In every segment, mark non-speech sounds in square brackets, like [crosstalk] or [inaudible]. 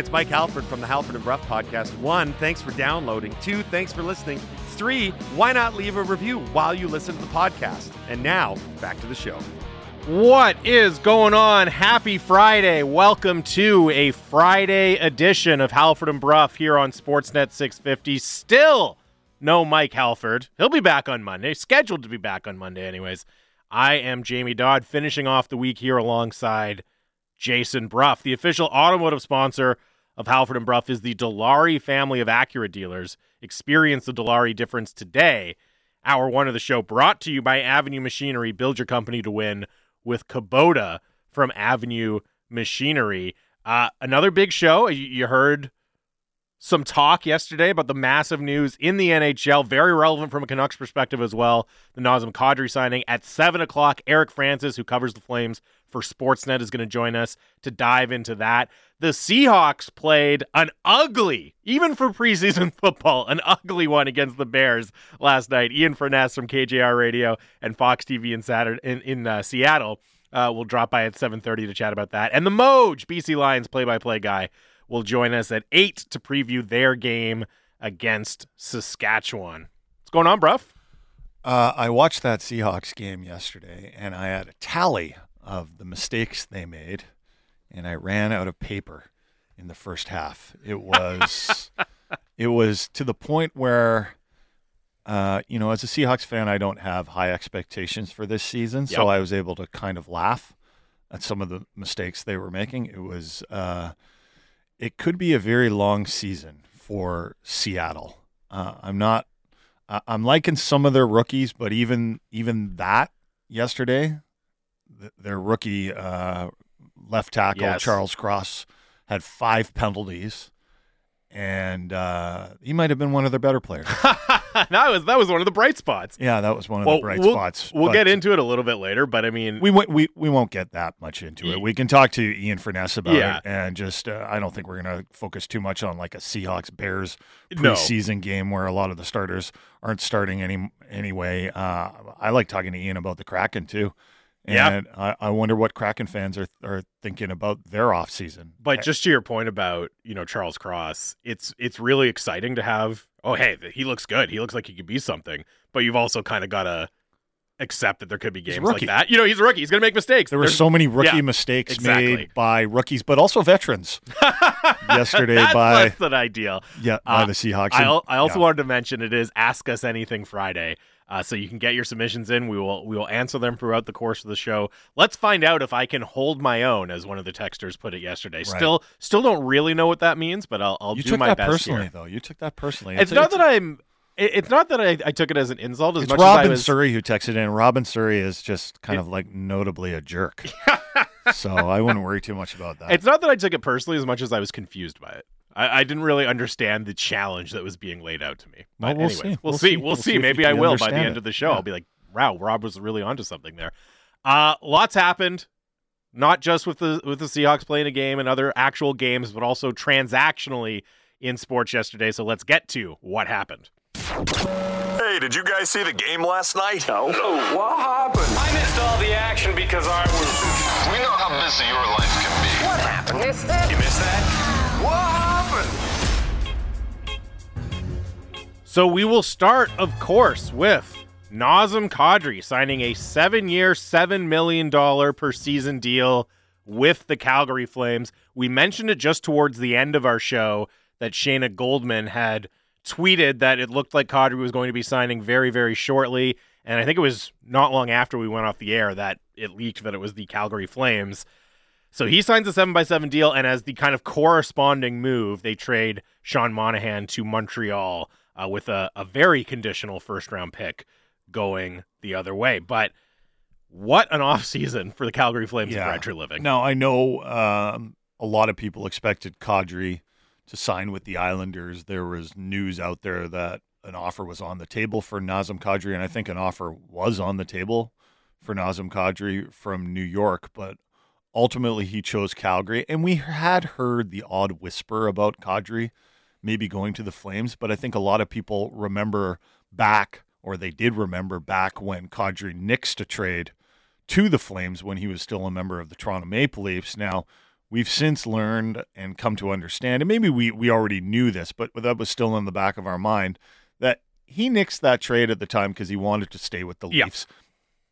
it's Mike Halford from the Halford and Bruff podcast. One, thanks for downloading. Two, thanks for listening. Three, why not leave a review while you listen to the podcast? And now, back to the show. What is going on? Happy Friday. Welcome to a Friday edition of Halford and Bruff here on Sportsnet 650. Still no Mike Halford. He'll be back on Monday, scheduled to be back on Monday, anyways. I am Jamie Dodd, finishing off the week here alongside Jason Bruff. The official automotive sponsor of Halford and Bruff is the Dilawri family of Acura dealers. Experience the Dilawri difference today. Hour one of the show brought to you by Avenue Machinery. Build your company to win with Kubota from Avenue Machinery. Uh, another big show. You heard some talk yesterday about the massive news in the NHL, very relevant from a Canucks perspective as well. The Nazem Kadri signing at 7 o'clock. Eric Francis, who covers the Flames for Sportsnet, is going to join us to dive into that. The Seahawks played an ugly, even for preseason [laughs] football, an ugly one against the Bears last night. Ian Furness from KJR Radio and Fox TV in, Saturday, in, in uh, Seattle uh, will drop by at 7.30 to chat about that. And the Moj, BC Lions play-by-play guy, will join us at 8 to preview their game against Saskatchewan. What's going on, bruv? Uh, I watched that Seahawks game yesterday, and I had a tally of the mistakes they made, and I ran out of paper in the first half. It was, [laughs] it was to the point where, uh, you know, as a Seahawks fan, I don't have high expectations for this season, so I was able to kind of laugh at some of the mistakes they were making. It was. Uh, it could be a very long season for Seattle. Uh, I'm not. I'm liking some of their rookies, but even even that yesterday, th- their rookie uh, left tackle Yes. Charles Cross had five penalties, and uh, he might have been one of their better players. [laughs] [laughs] that was that was one of the bright spots. yeah, that was one of Well, the bright we'll, spots. We'll get into it a little bit later, but I mean, We, won't- we we won't get that much into it. We can talk to Ian Furness about Yeah. it, and just uh, I don't think we're going to focus too much on like a Seahawks Bears No. preseason game where a lot of the starters aren't starting any anyway. Uh, I like talking to Ian about the Kraken too, Yeah. I, I wonder what Kraken fans are are thinking about their off season. But just to your point about you know Charles Cross, it's it's really exciting to have. Oh, hey, he looks good. He looks like he could be something. But you've also kind of got to accept that there could be games like that. You know, he's a rookie. He's going to make mistakes. there were There's- so many rookie yeah, mistakes exactly. made by rookies, but also veterans [laughs] yesterday That's by less than ideal. yeah by Uh, the Seahawks. I, And- I also yeah. wanted to mention it is Ask Us Anything Friday. Uh, so you can get your submissions in. We will we will answer them throughout the course of the show. Let's find out if I can hold my own, as one of the texters put it yesterday. Still still don't really know what that means, but I'll I'll you do took my that best personally, here. though. You took that personally. It's, not that I'm. It's not that I, I took it as an insult as It's much as I Robin was. Surrey who texted in. Robin Surrey is just kind of like notably a jerk. [laughs] so I wouldn't worry too much about that. It's not that I took it personally as much as I was confused by it. I, I didn't really understand the challenge that was being laid out to me. Well, we'll anyways, see. We'll, We'll see. see. We'll We'll see. see Maybe I will by the end it. of the show. Yeah. I'll be like, wow, Rob was really onto something there. Uh, lots happened. Not just with the with the Seahawks playing a game and other actual games, but also transactionally in sports yesterday. So let's get to what happened. Hey, did you guys see the game last night? No. what happened? I missed all the action because I was. We know how busy your life can be. What happened? Missed it? You missed that? What So we will start, of course, with Nazem Kadri signing a seven million dollar per season deal with the Calgary Flames. We mentioned it just towards the end of our show that Shayna Goldman had tweeted that it looked like Kadri was going to be signing very, very shortly. And I think it was not long after we went off the air that it leaked that it was the Calgary Flames. So he signs a seven by seven deal, and as the kind of corresponding move, they trade Sean Monahan to Montreal uh, with a, a very conditional first round pick going the other way. But what an [laughs] offseason for the Calgary Flames Yeah. of Treliving. Now I know um, a lot of people expected Kadri to sign with the Islanders. There was news out there that an offer was on the table for Nazem Kadri, and I think an offer was on the table for Nazem Kadri from New York, but ultimately he chose Calgary. And we had heard the odd whisper about Kadri maybe going to the Flames, but I think a lot of people remember back, or they did remember back when Kadri nixed a trade to the Flames when he was still a member of the Toronto Maple Leafs. Now, we've since learned and come to understand, and maybe we we already knew this, but that was still in the back of our mind that he nixed that trade at the time because he wanted to stay with the Yeah. Leafs,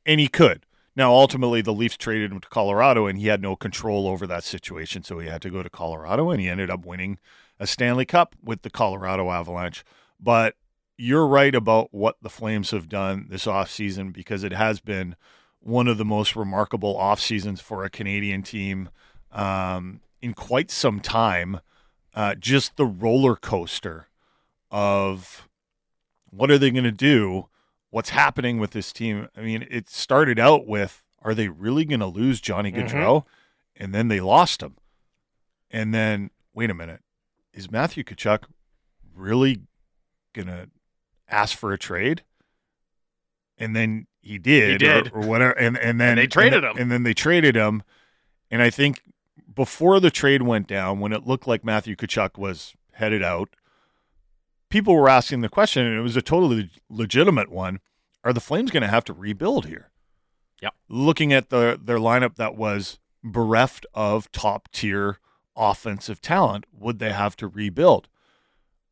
and he could. Now, ultimately, the Leafs traded him to Colorado, and he had no control over that situation, so he had to go to Colorado, and he ended up winning a Stanley Cup with the Colorado Avalanche. But you're right about what the Flames have done this offseason because it has been one of the most remarkable off seasons for a Canadian team um, in quite some time. Uh, just the roller coaster of what are they going to do? What's happening with this team? I mean, it started out with are they really going to lose Johnny Gaudreau? And then they lost him. And then, wait a minute, is Matthew Tkachuk really going to ask for a trade? And then he did, He did. Or, or whatever. And, and then they traded and, him. And then they traded him. And I think before the trade went down, when it looked like Matthew Tkachuk was headed out, people were asking the question, and it was a totally legitimate one: Are the Flames going to have to rebuild here? Yeah. Looking at the their lineup that was bereft of top tier offensive talent, would they have to rebuild?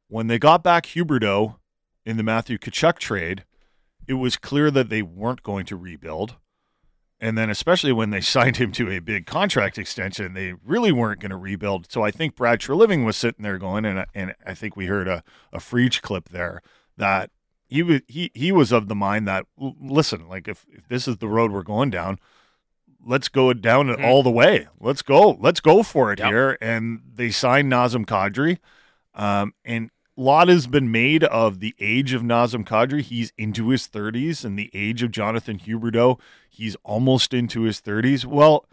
When they got back Huberdeau in the Matthew Tkachuk trade, it was clear that they weren't going to rebuild. And then, especially when they [laughs] signed him to a big contract extension, they really weren't going to rebuild. So I think Brad Treliving was sitting there going, and I- and I think we heard a a Freech clip there that he was he he was of the mind that listen, like if, if this is the road we're going down, let's go down it all the way. Let's go, let's go for it Yep. here. And they signed Nazem Kadri, um, and a lot has been made of the age of Nazem Kadri. He's into his 30s, and the age of Jonathan Huberdeau, he's almost into his 30s. Well,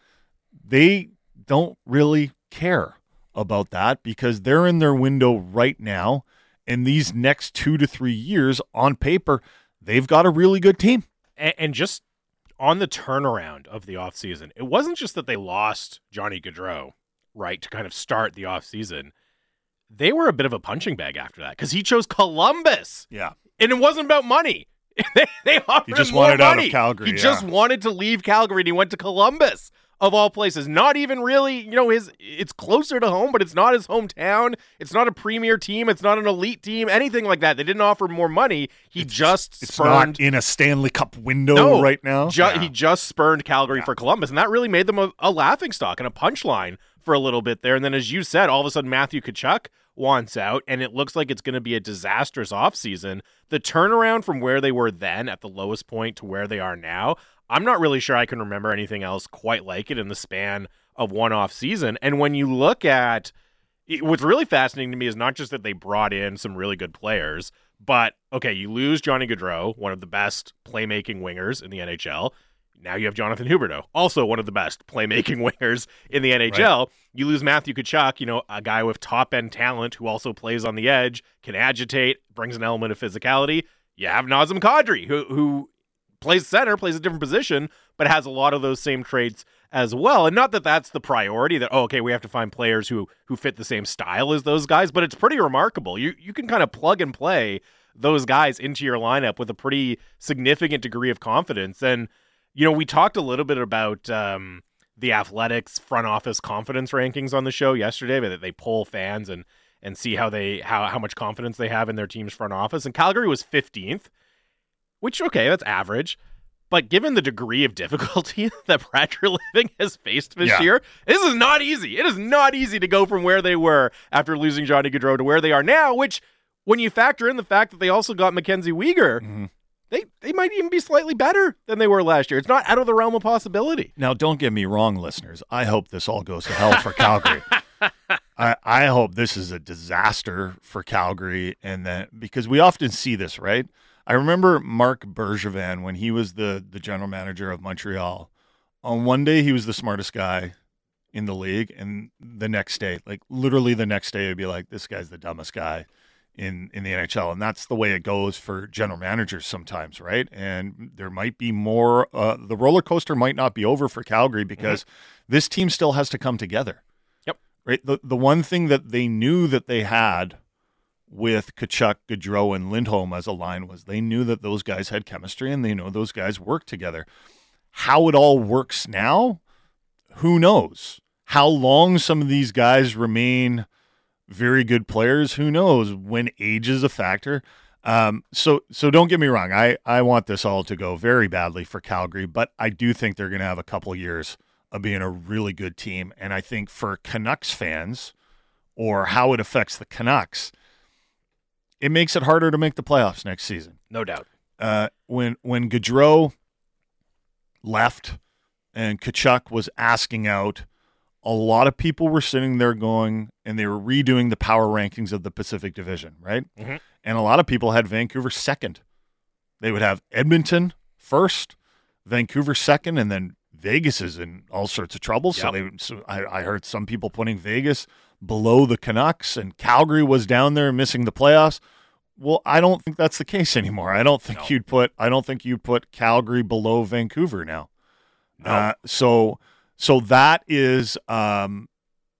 they don't really care about that because they're in their window right now. And these next two to three years, on paper, they've got a really good team. and, and just on the turnaround of the offseason, it wasn't just that they lost Johnny Gaudreau, right, to kind of start the offseason. They were a bit of a punching bag after that because he chose Columbus, Yeah. and it wasn't about money. [laughs] they, they offered He just him more wanted out of. Calgary, He yeah. just wanted to leave Calgary, and he went to Columbus of all places. Not even really, you know, his. It's closer to home, but it's not his hometown. It's not a premier team. It's not an elite team. Anything like that. They didn't offer more money. He just It's spurned not in a Stanley Cup window no, right now. ju- Yeah. He just spurned Calgary for Columbus, and that really made them a, a laughing stock and a punchline for a little bit there. And then, as you said, all of a sudden Matthew Tkachuk wants out, and it looks like it's going to be a disastrous offseason. The turnaround from where they were then at the lowest point to where they are now, I'm not really sure I can remember anything else quite like it in the span of one off season. And when you look at it- what's really fascinating to me is not just that they brought in some really good players, but okay, you lose Johnny Gaudreau, one of the best playmaking wingers in the NHL. Now you have Jonathan Huberdeau, also one of the best playmaking [laughs] wingers in the NHL. You lose Matthew Tkachuk, you know, a guy with top end talent who also plays on the edge, can agitate, brings an element of physicality. You have Nazem Kadri, who who plays center, plays a different position, but has a lot of those same traits as well. And not that that's the priority that oh, okay, we have to find players who who fit the same style as those guys, but it's pretty remarkable. You you can kind of plug and play those guys into your lineup with a pretty significant degree of confidence. And you know, we talked a little bit about um, the Athletics front office confidence rankings on the show yesterday, but that they poll fans and and see how they how how much confidence they have in their team's front office. And Calgary was 15th, which okay, that's average. But given the degree of difficulty [laughs] that Brad Living has faced this Yeah. year, this is not easy. It is not easy to go from where they were after losing Johnny Gaudreau to where they are now, which when you factor in the fact that they also got Mackenzie Weegar, Mm-hmm. they they might even be slightly better than they were last year. It's not out of the realm of possibility. Now, don't get me wrong, listeners. I hope this all goes to hell for Calgary. [laughs] I, I hope this is a disaster for Calgary, and that because we often see this, right? I remember Marc Bergevin when he was the the general manager of Montreal. On one day, he was the smartest guy in the league, and the next day, like literally the next day, it'd be like, this guy's the dumbest guy in in the NHL, and that's the way it goes for general managers sometimes, right? And there might be more. Uh, the roller coaster might not be over for Calgary because this team still has to come together. Yep. Right. The the one thing that they knew that they had with Tkachuk, Gaudreau, and Lindholm as a line was they knew that those guys had chemistry and they know those guys work together. How it all works now, who knows? How long some of these guys remain very good players, who knows? When age is a factor. Um, so so don't get me wrong. I I want this all to go very badly for Calgary, but I do think they're going to have a couple years of being a really good team, and I think for Canucks fans, or how it affects the Canucks, it makes it harder to make the playoffs next season. No doubt. Uh, when when Gaudreau left and Tkachuk was asking out, a lot of people were sitting there going, and they were redoing the power rankings of the Pacific Division, right? Mhm. And a lot of people had Vancouver second. They would have Edmonton first, Vancouver second, and then Vegas is in all sorts of trouble. So Yep. they, so I, I heard some people putting Vegas below the Canucks, and Calgary was down there missing the playoffs. Well, I don't think that's the case anymore. I don't think No. you'd put I don't think you'd put Calgary below Vancouver now. No. Uh, so so that is um,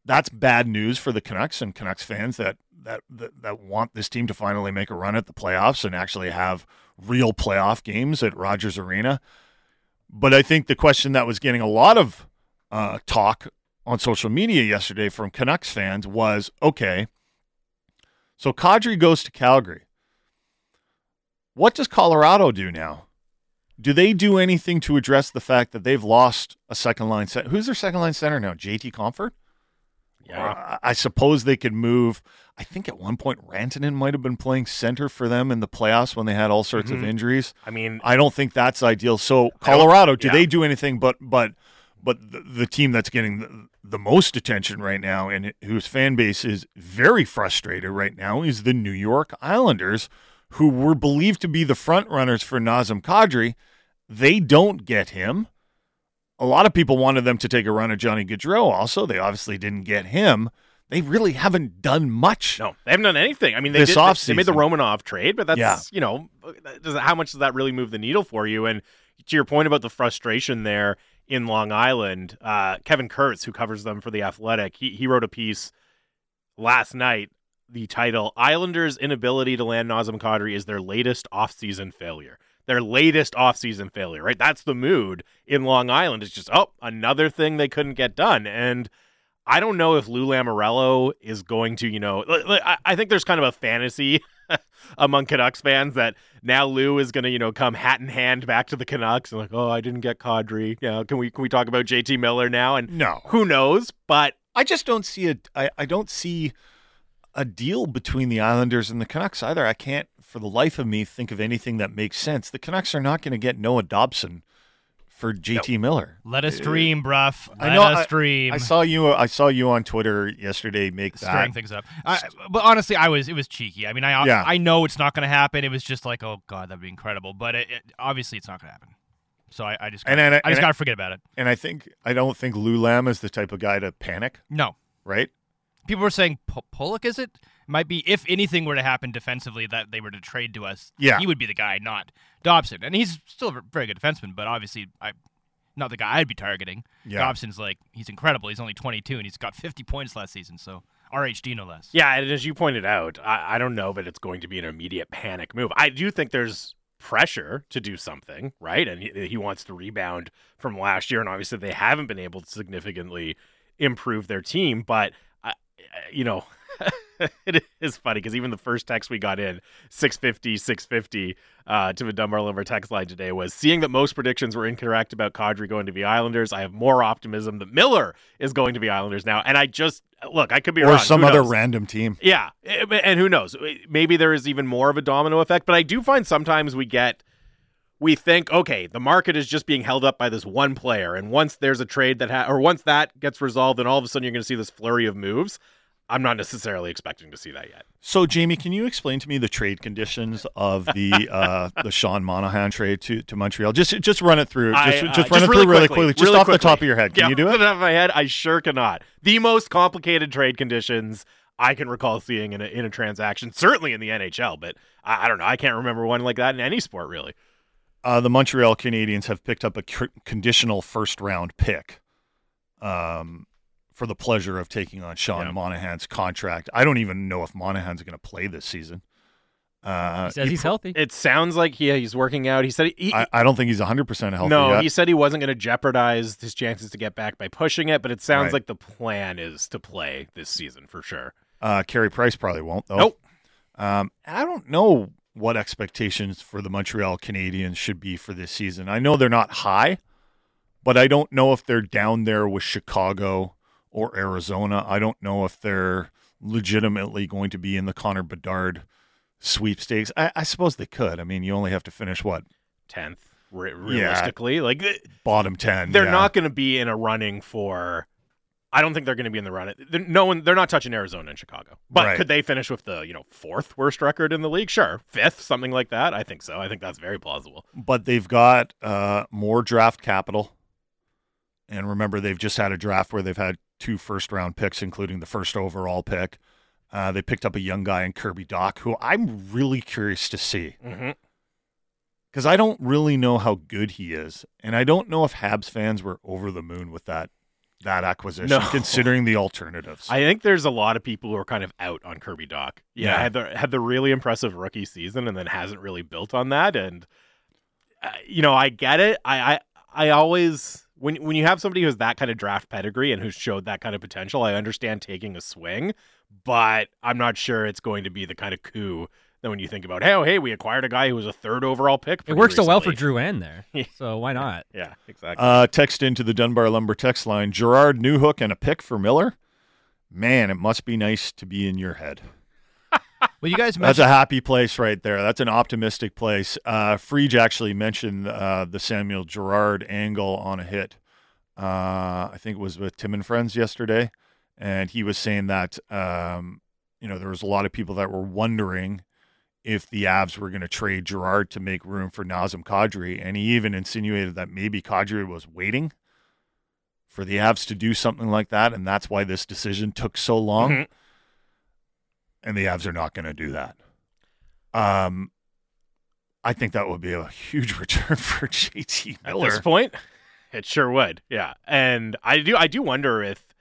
that's bad news for the Canucks and Canucks fans that, that that that want this team to finally make a run at the playoffs and actually have real playoff games at Rogers Arena. But I think the question that was getting a lot of uh, talk on social media yesterday from Canucks fans was okay, so Kadri goes to Calgary. What does Colorado do now? Do they do anything to address the fact that they've lost a second line center? Who's their second line center now? JT Compher? Yeah. I I suppose they could move. I think at one point Rantanen might have been playing center for them in the playoffs when they had all sorts of Mhm. injuries. I mean, I don't think that's ideal. So Colorado, do yeah. they do anything? But but but the, the team that's getting the, the most attention right now and whose fan base is very frustrated right now is the New York Islanders, who were believed to be the front runners for Nazem Kadri. They don't get him. A lot of people wanted them to take a run at Johnny Gaudreau. Also, they obviously didn't get him. They really haven't done much. no, they haven't done anything. I mean, they This did, they- They made the. Romanov trade, but that's Yeah. you know, does how much does that really move the needle for you? And to your point about the frustration there in Long Island, uh, Kevin Kurz, who covers them for the Athletic, he he wrote a piece last night. The title "Islanders' inability to land Nazem Kadri is their latest offseason failure." Their latest offseason failure, right? That's the mood in Long Island. It's just oh, another thing they couldn't get done, and I don't know if Lou Lamoriello is going to, you know, I, think there's kind of a fantasy [laughs] among Canucks fans that now Lou is going to, you know, come hat in hand back to the Canucks and like, oh, I didn't get Kadri. Yeah, can we can we talk about JT Miller now? And No. who knows? But I just don't see a I, I don't see a deal between the Islanders and the Canucks either. I can't for the life of me think of anything that makes sense. The Canucks are not going to get Noah Dobson for JT Miller. Let us uh, dream, bruff. Let I know us I- dream. I saw you I saw you on Twitter yesterday make that. stirring things up. I, but honestly, I was it was cheeky. I mean, I Yeah. I know it's not going to happen. It was just like, oh god, that'd be incredible. But it, it, obviously, it's not going to happen. So I, I just And gotta, then- I just got to forget about it. And I think I don't think Lou Lam is the type of guy to panic, No, right? people were saying Pulock is it? Might be if anything were to happen defensively that they were to trade to us. Yeah. he would be the guy, not Dobson. And he's still a very good defenseman, but obviously, I not the guy I'd be targeting. Yeah. Dobson's like he's incredible. He's only 22 and he's got 50 points last season. So RHD no less. yeah, and as you pointed out, I, I don't know that it's going to be an immediate panic move. I do think there's pressure to do something, right? And he, he wants to rebound from last year, and obviously they haven't been able to significantly improve their team. But I, I- you know, [laughs] [laughs] it is funny because even the first text we got in 650 650 uh, to the Dunbar Lumber text line today was seeing that most predictions were incorrect about Kadri going to be Islanders. I have more optimism that Miller is going to be Islanders now, and I just look, I could be Or wrong. some other random team. Yeah, eh, and who knows? Maybe there is even more of a domino effect. But I do find sometimes we get, we think, okay, the market is just being held up by this one player, and once there's a trade that, ha- or once that gets resolved, then all of a sudden you're going to see this flurry of moves. I'm not necessarily expecting to see that yet. So, Jamie, can you explain to me the trade conditions of the uh, the Sean Monahan trade to, to Montreal? Just just run it through. Just, I, uh, just run it through really quickly, just really off the top of your head. Can Yeah, you do off it? the top of my head, I sure cannot. The most complicated trade conditions I can recall seeing in a, in a transaction, certainly in the NHL, but I, I don't know. I can't remember one like that in any sport, really. Uh, the Montreal Canadiens have picked up a conditional first round pick um, for the pleasure of taking on Sean Yeah. Monahan's contract. I don't even know if Monahan's going to play this season. Uh, He says he's healthy. It sounds like he, he's working out. He said he, he- I, I don't think he's 100% healthy no, yet. he said he wasn't going to jeopardize his chances to get back by pushing it, but it sounds Right. like the plan is to play this season for sure. Uh, Carey Price probably won't, though. Nope. Um, I don't know what expectations for the Montreal Canadiens should be for this season. I know they're not high, but I don't know if they're down there with Chicago or Arizona. I don't know if they're legitimately going to be in the Connor Bedard sweepstakes. I, I suppose they could. I mean, you only have to finish what Tenth, re- realistically, like bottom ten. they're yeah. not going to be in a running for. I don't think they're going to be in the run. They're, no one. They're not touching Arizona and Chicago. But Right. could they finish with the you know fourth worst record in the league? Sure, fifth, something like that. I think so. I think that's very plausible. but they've got uh, more draft capital. And remember, they've just had a draft where they've had two first round picks, including the first overall pick. Uh, they picked up a young guy in Kirby Dach, who I'm really curious to see Mm-hmm. because I don't really know how good he is, and I don't know if Habs fans were over the moon with that that acquisition, No. considering the alternatives. I think there's a lot of people who are kind of out on Kirby Dach. Yeah, Yeah. had the had the really impressive rookie season and then hasn't really built on that. And uh, you know, I get it. I, I I always when when you have somebody who has that kind of draft pedigree and who's showed that kind of potential, I understand taking a swing, but I'm not sure it's going to be the kind of coup that when you think about, hey, oh, hey, we acquired a guy who was a third overall pick. It pretty works so well for. Drouin there. [laughs] So why not? Yeah, exactly. uh, text into the Dunbar Lumber text line: Girard Newhook and a pick for Miller. Man, it must be nice to be in your head. Well, you guys That's a happy place right there. That's an optimistic place. Uh, Friedge actually mentioned uh, the Samuel Girard angle on a hit. Uh, I think it was with Tim and Friends yesterday, and he was saying that um, you know there was a lot of people that were wondering if the Avs were going to trade Girard to make room for Nazem Kadri, and he even insinuated that maybe Kadri was waiting for the Avs to do something like that, and that's why this decision took so long Mhm. And the Avs are not going to do that. Um, I think that would be a huge [laughs] return for JT At this point, it sure would. Yeah, and I do. I do wonder if,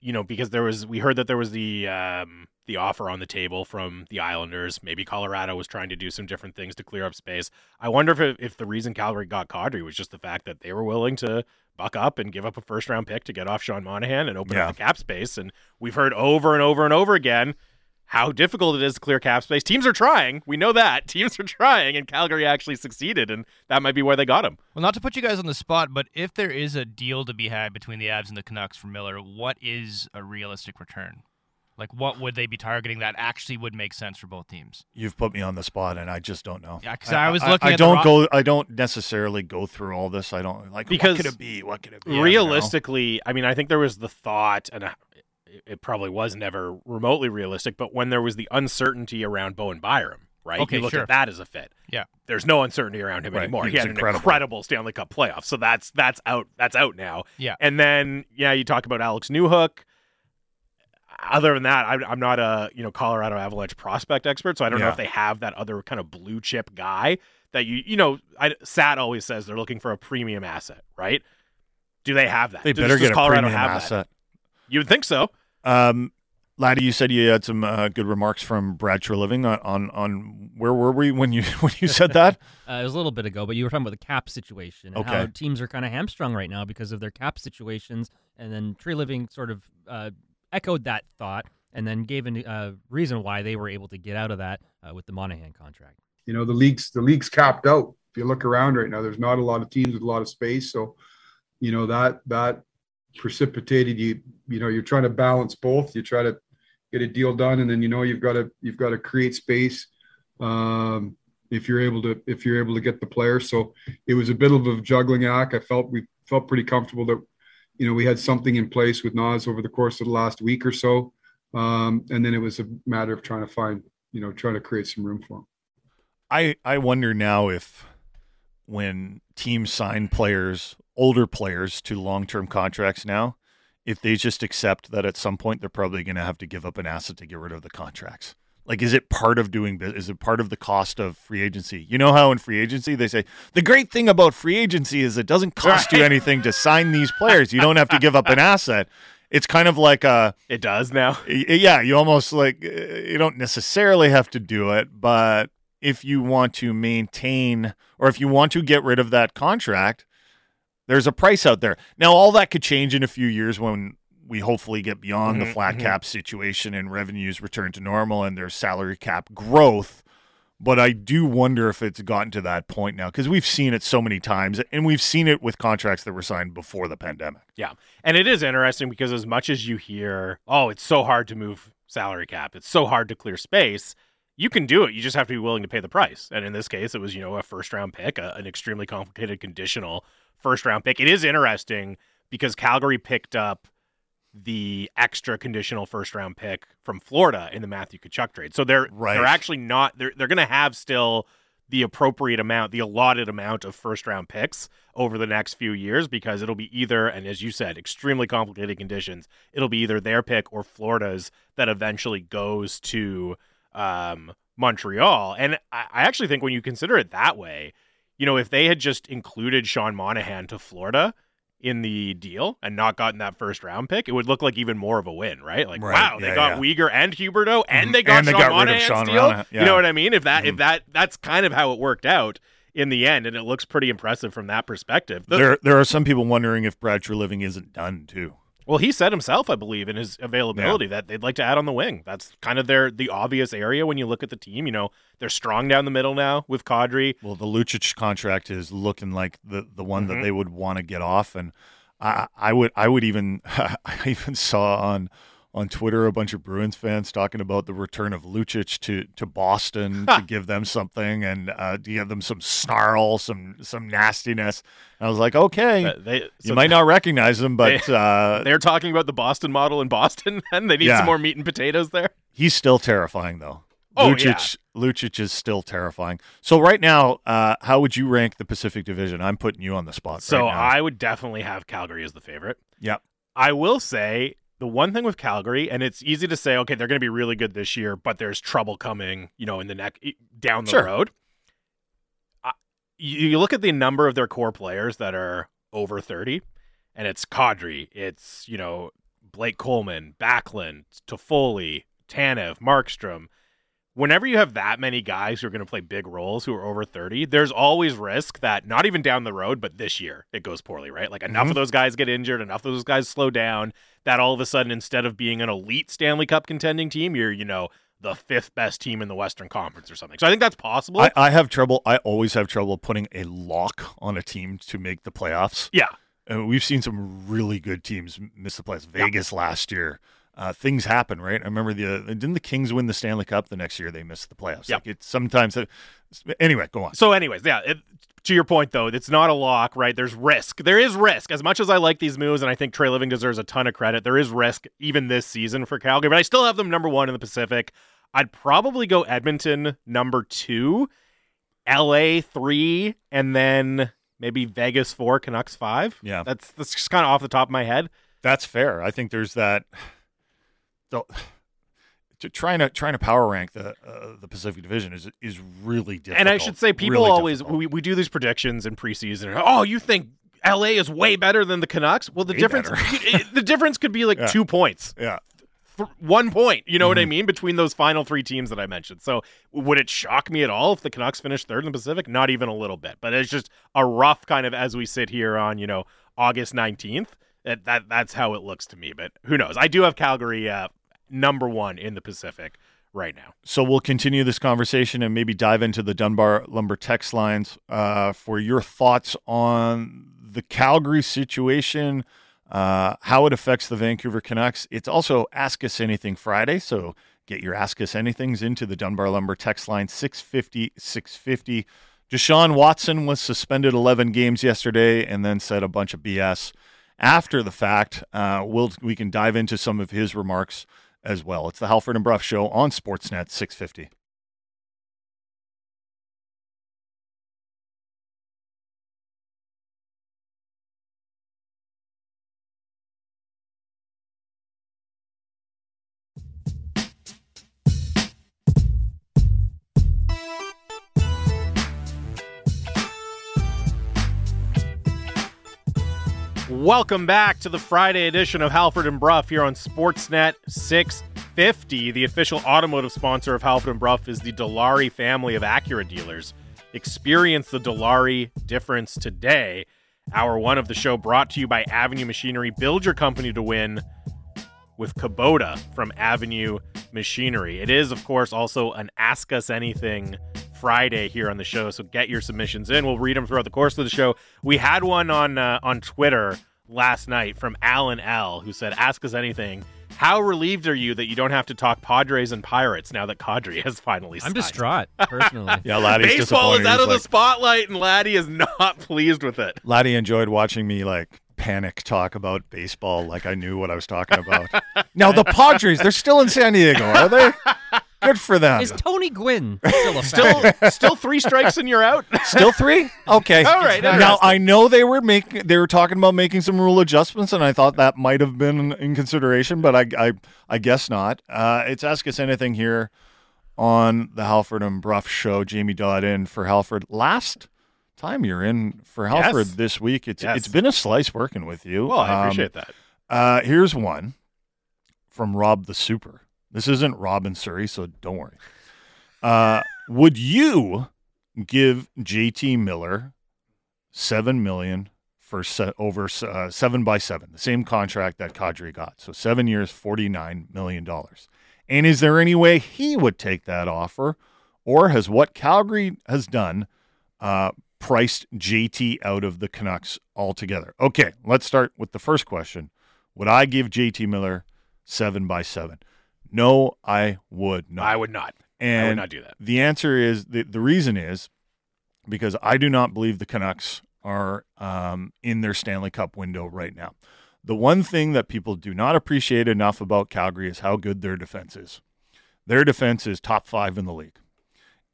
you know, because there was we heard that there was the um, the offer on the table from the Islanders. Maybe Colorado was trying to do some different things to clear up space. I wonder if if the reason Calgary got Kadri was just the fact that they were willing to buck up and give up a first round pick to get off Sean Monahan and open Yeah. up the cap space. And we've heard over and over and over again how difficult it is to clear cap space. Teams are trying. We know that. [laughs] Teams are trying, and Calgary actually succeeded, and that might be where they got him. Well, not to put you guys on the spot, but if there is a deal to be had between the Avs and the Canucks for Miller, what is a realistic return? Like, what would they be targeting that actually would make sense for both teams? You've put me on the spot, and I just don't know. Yeah, because I was looking I, at don't ro- go. I don't necessarily go through all this. I don't like Because what could it be? What could it be? I don't know. realistically, I mean, I think there was the thought, and uh, it- it probably was never remotely realistic, but when there was the uncertainty around Bowen Byram, right? Okay, you look sure. at that as a fit. Yeah. There's no uncertainty around him Right, anymore. he He, had incredible. an incredible Stanley Cup playoff, so that's that's out. That's out now. Yeah. And then yeah, you talk about Alex Newhook. Other than that, I'm, I'm not a you know Colorado Avalanche prospect expert, so I don't know if they have that other kind of blue chip guy that you you know. I, Sat always says they're looking for a premium asset, right? Do they have that? They Does- better does get a Colorado premium have that? asset. You would think so. Um, Laddie, you said you had some uh, good remarks from Brad Treliving on, on on where were we when you [laughs] when you said that? [laughs] Uh, it was a little bit ago, but you were talking about the cap situation and how Okay. teams are kind of hamstrung right now because of their cap situations. And then Treliving sort of uh, echoed that thought and then gave a uh, reason why they were able to get out of that uh, with the Monahan contract. you know the league's the league's capped out. If you look around right now there's not a lot of teams with a lot of space. So you know that that precipitated you you know you're trying to balance both. You try to get a deal done and then you know you've got to you've got to create space um if you're able to if you're able to get the player. So it was a bit of a juggling act. I felt we felt pretty comfortable that you know we had something in place with Nas over the course of the last week or so um and then it was a matter of trying to find you know trying to create some room for him I I wonder now if when teams sign players, older players to long-term contracts now, if they just accept that at some point they're probably going to have to give up an asset to get rid of the contracts. Like, is it part of doing business? Is it part of the cost of free agency? You know how in free agency they say the great thing about free agency is it doesn't cost you anything to sign these players. You don't have to give up an asset. it's kind of like a It does now. yeah, you almost like uh, you don't necessarily have to do it, but if you want to maintain or if you want to get rid of that contract, there's a price out there. Now, all that could change in a few years when we hopefully get beyond the Mhm, flat mhm. cap situation and revenues return to normal and there's salary cap growth. But I do wonder if it's gotten to that point now because we've seen it so many times and we've seen it with contracts that were signed before the pandemic. Yeah. And it is interesting because as much as you hear, oh, it's so hard to move salary cap, it's so hard to clear space, you can do it. You just have to be willing to pay the price. And in this case, it was, you know, a first round pick, a, an extremely complicated conditional first round pick. It is interesting because Calgary picked up the extra conditional first round pick from Florida in the Matthew Tkachuk trade. So they're Right. they're actually not they're they're going to have still the appropriate amount, the allotted amount of first round picks over the next few years because it'll be either and as you said, extremely complicated conditions. It'll be either their pick or Florida's that eventually goes to um, Montreal. And I, I actually think when you consider it that way, you know, if they had just included Sean Monahan to Florida in the deal and not gotten that first round pick, it would look like even more of a win, right? Like, Right, wow, yeah, they got yeah. Weegar and Huberdeau, and Mhm. they got And they Sean got rid of Sean. Monahan, You know what I mean? If that, if Mhm. that, that's kind of how it worked out in the end, and it looks pretty impressive from that perspective. The- There, there are some people wondering if Brad Living isn't done too. Well, he said himself, I believe, in his availability that they'd like to add on the wing. That's kind of their the obvious area when you look at the team. You know, they're strong down the middle now with Kadri. Well, the Lucic contract is looking like the the one Mhm. that they would want to get off, and I, I would I would even [laughs] I even saw on on Twitter a bunch of Bruins fans talking about the return of Lucic to to Boston to give them something and uh, to give them some snarl, some some nastiness. And I was like, okay, Uh, they, you might not recognize them, but uh, [laughs] They're talking about the Boston model in Boston, [laughs] and they need Yeah. some more meat and potatoes there. he's still terrifying though. Oh, Lucic, Lucic is still terrifying. So right now, uh, how would you rank the Pacific Division? I'm putting you on the spot. So right now. I would definitely have Calgary as the favorite. Yep. I will say the one thing with Calgary, and it's easy to say, okay, they're going to be really good this year, but there's trouble coming, you know, in the neck down the Sure. road. I, you, look at the number of their core players that are over 30, and it's Kadri, it's, you know, Blake Coleman, Backlund, Toffoli, Tanev, Markstrom. Whenever you have that many guys who are going to play big roles who are over 30, there's always risk that not even down the road, but this year it goes poorly, right? Like enough Mhm. of those guys get injured, enough of those guys slow down, that all of a sudden, instead of being an elite Stanley Cup contending team, you're, you know, the fifth best team in the Western Conference or something. So I think that's possible. I, I have trouble. I always have trouble putting a lock on a team to make the playoffs. yeah. And we've seen some really good teams miss the playoffs. Vegas last year. Uh, things happen, right? I remember the uh, didn't the Kings win the Stanley Cup the next year? They missed the playoffs. Yeah, Like it's sometimes. uh, anyway, go on. So, anyways, yeah. It, to your point, though, it's not a lock, right? There's risk. There is risk. As much as I like these moves, and I think Treliving deserves a ton of credit, there is risk even this season for Calgary. But I still have them number one in the Pacific. I'd probably go Edmonton number two, LA three, and then maybe Vegas four, Canucks five. Yeah. that's that's just kind of off the top of my head. That's fair. I think there's that. So, to trying to trying to power rank the uh, the Pacific Division is is really difficult. And I should say, people Really always difficult. we, we do these predictions in preseason. and, Oh, you think LA is way better than the Canucks? Well, the Way difference [laughs] the difference could be like Yeah. two points, yeah. th- one point. You know what I Mhm. mean between those final three teams that I mentioned. So, would it shock me at all if the Canucks finished third in the Pacific? Not even a little bit. But it's just a rough kind of as we sit here on you know August nineteenth. That, that that's how it looks to me. But who knows? I do have Calgary uh, number one in the Pacific right now. So we'll continue this conversation and maybe dive into the Dunbar Lumber text lines uh, for your thoughts on the Calgary situation, uh, how it affects the Vancouver Canucks. It's also Ask Us Anything Friday, so get your Ask Us Anythings into the Dunbar Lumber text line 650 650. Deshaun Watson was suspended 11 games yesterday and then said a bunch of BS after the fact. Uh, we'll, we can dive into some of his remarks as well. It's the Halford and Bruff Show on Sportsnet 650. Welcome back to the Friday edition of Halford and Bruff here on Sportsnet 650. The official automotive sponsor of Halford and Bruff is the Dilawri family of Acura dealers. Experience the Dilawri difference today. Hour one of the show brought to you by Avenue Machinery. Build your company to win with Kubota from Avenue Machinery. It is, of course, also an Ask Us Anything Friday here on the show. So get your submissions in. We'll read them throughout the course of the show. We had one on uh, on Twitter last night from Alan L, who said, "Ask us anything." How relieved are you that you don't have to talk Padres and Pirates now that Kadri has finally? I'm distraught, personally. [laughs] Yeah, Laddie's Baseball is disappointed. out He's of the spotlight, and Laddie is not [laughs] pleased with it. Laddie enjoyed watching me like panic talk about baseball like I knew what I was talking about. [laughs] now the Padres, they're still in San Diego, are they? Good for them. Is Tony Gwynn [laughs] still a Still, still three strikes and you're out. [laughs] Still three? Okay. All right, Now. I know they were making they were talking about making some rule adjustments, and I thought that might have been in consideration, but I I, I guess not. Uh, it's ask us anything here on the Halford and Bruff show. Jamie Dodd in for Halford. Last time you're in for Halford Yes. this week. It's Yes. it's been a slice working with you. Well, I Um, appreciate that. Uh, here's one from Rob the Super. This isn't Rob in Surrey, so don't worry. Uh, would you give JT Miller seven million for se- over uh, seven by seven, the same contract that Kadri got? So seven years, forty nine million dollars. And is there any way he would take that offer, or has what Calgary has done uh, priced JT out of the Canucks altogether? Okay, let's start with the first question. Would I give JT Miller seven by seven? No, I would not. I would not. And I would not do that. The answer is the, the reason is because I do not believe the Canucks are um, in their Stanley Cup window right now. The one thing that people do not appreciate enough about Calgary is how good their defense is. Their defense is top five in the league,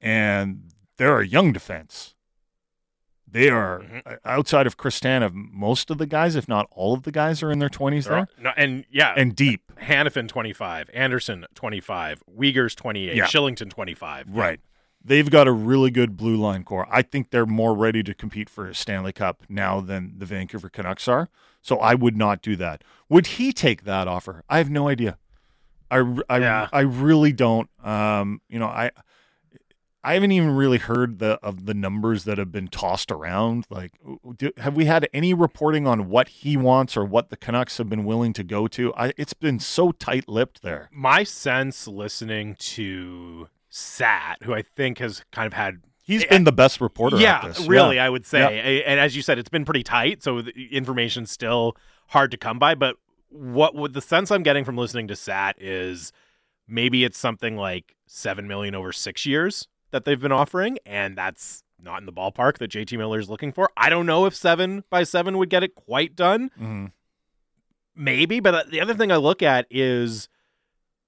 and they're a young defense. They are Mhm. uh, outside of Chris Tanev. Most of the guys, if not all of the guys, are in their twenties There no, and yeah, and deep. Hanifin 25, Andersson 25, Weegar's 28, Yeah. Kylington 25. Right. They've got a really good blue line core. I think they're more ready to compete for a Stanley Cup now than the Vancouver Canucks are. So I would not do that. Would he take that offer? I have no idea. I, I, Yeah. I really don't. Um, you know, I I haven't even really heard the of the numbers that have been tossed around. Like, do, have we had any reporting on what he wants or what the Canucks have been willing to go to? I, it's been so tight-lipped there. My sense listening to Sat, who I think has kind of had He's been the best reporter. yeah, this. really, Yeah. I would say. Yeah. And as you said, it's been pretty tight, so the information's still hard to come by. But what would the sense I'm getting from listening to Sat is maybe it's something like seven million over six years that they've been offering, and that's not in the ballpark that JT Miller is looking for. I don't know if seven by seven would get it quite done. Mhm. Maybe, but uh, the other thing I look at is,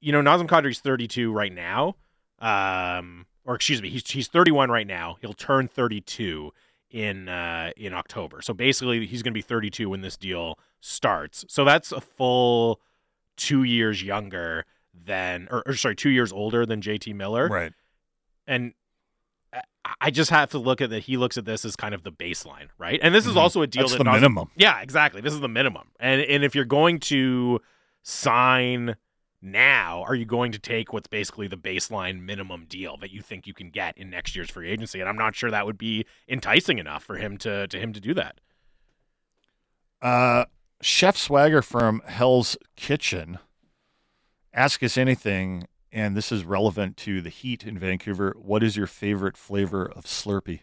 you know, Nazem Kadri's 32 right now. Um, or excuse me, he's he's 31 right now. He'll turn 32 in uh in October. So basically he's going to be 32 when this deal starts. So that's a full 2 years younger than or, or sorry, 2 years older than JT Miller. Right. And I- just have to look at that. He looks at this as kind of the baseline, right? And this is Mhm. also a deal That's that the minimum. yeah, exactly. This is the minimum. And and if you're going to sign now, are you going to take what's basically the baseline minimum deal that you think you can get in next year's free agency? And I'm not sure that would be enticing enough for him to to him to do that. Uh, Chef Swagger from Hell's Kitchen. Ask us anything, and this is relevant to the heat in Vancouver. What is your favorite flavor of Slurpee?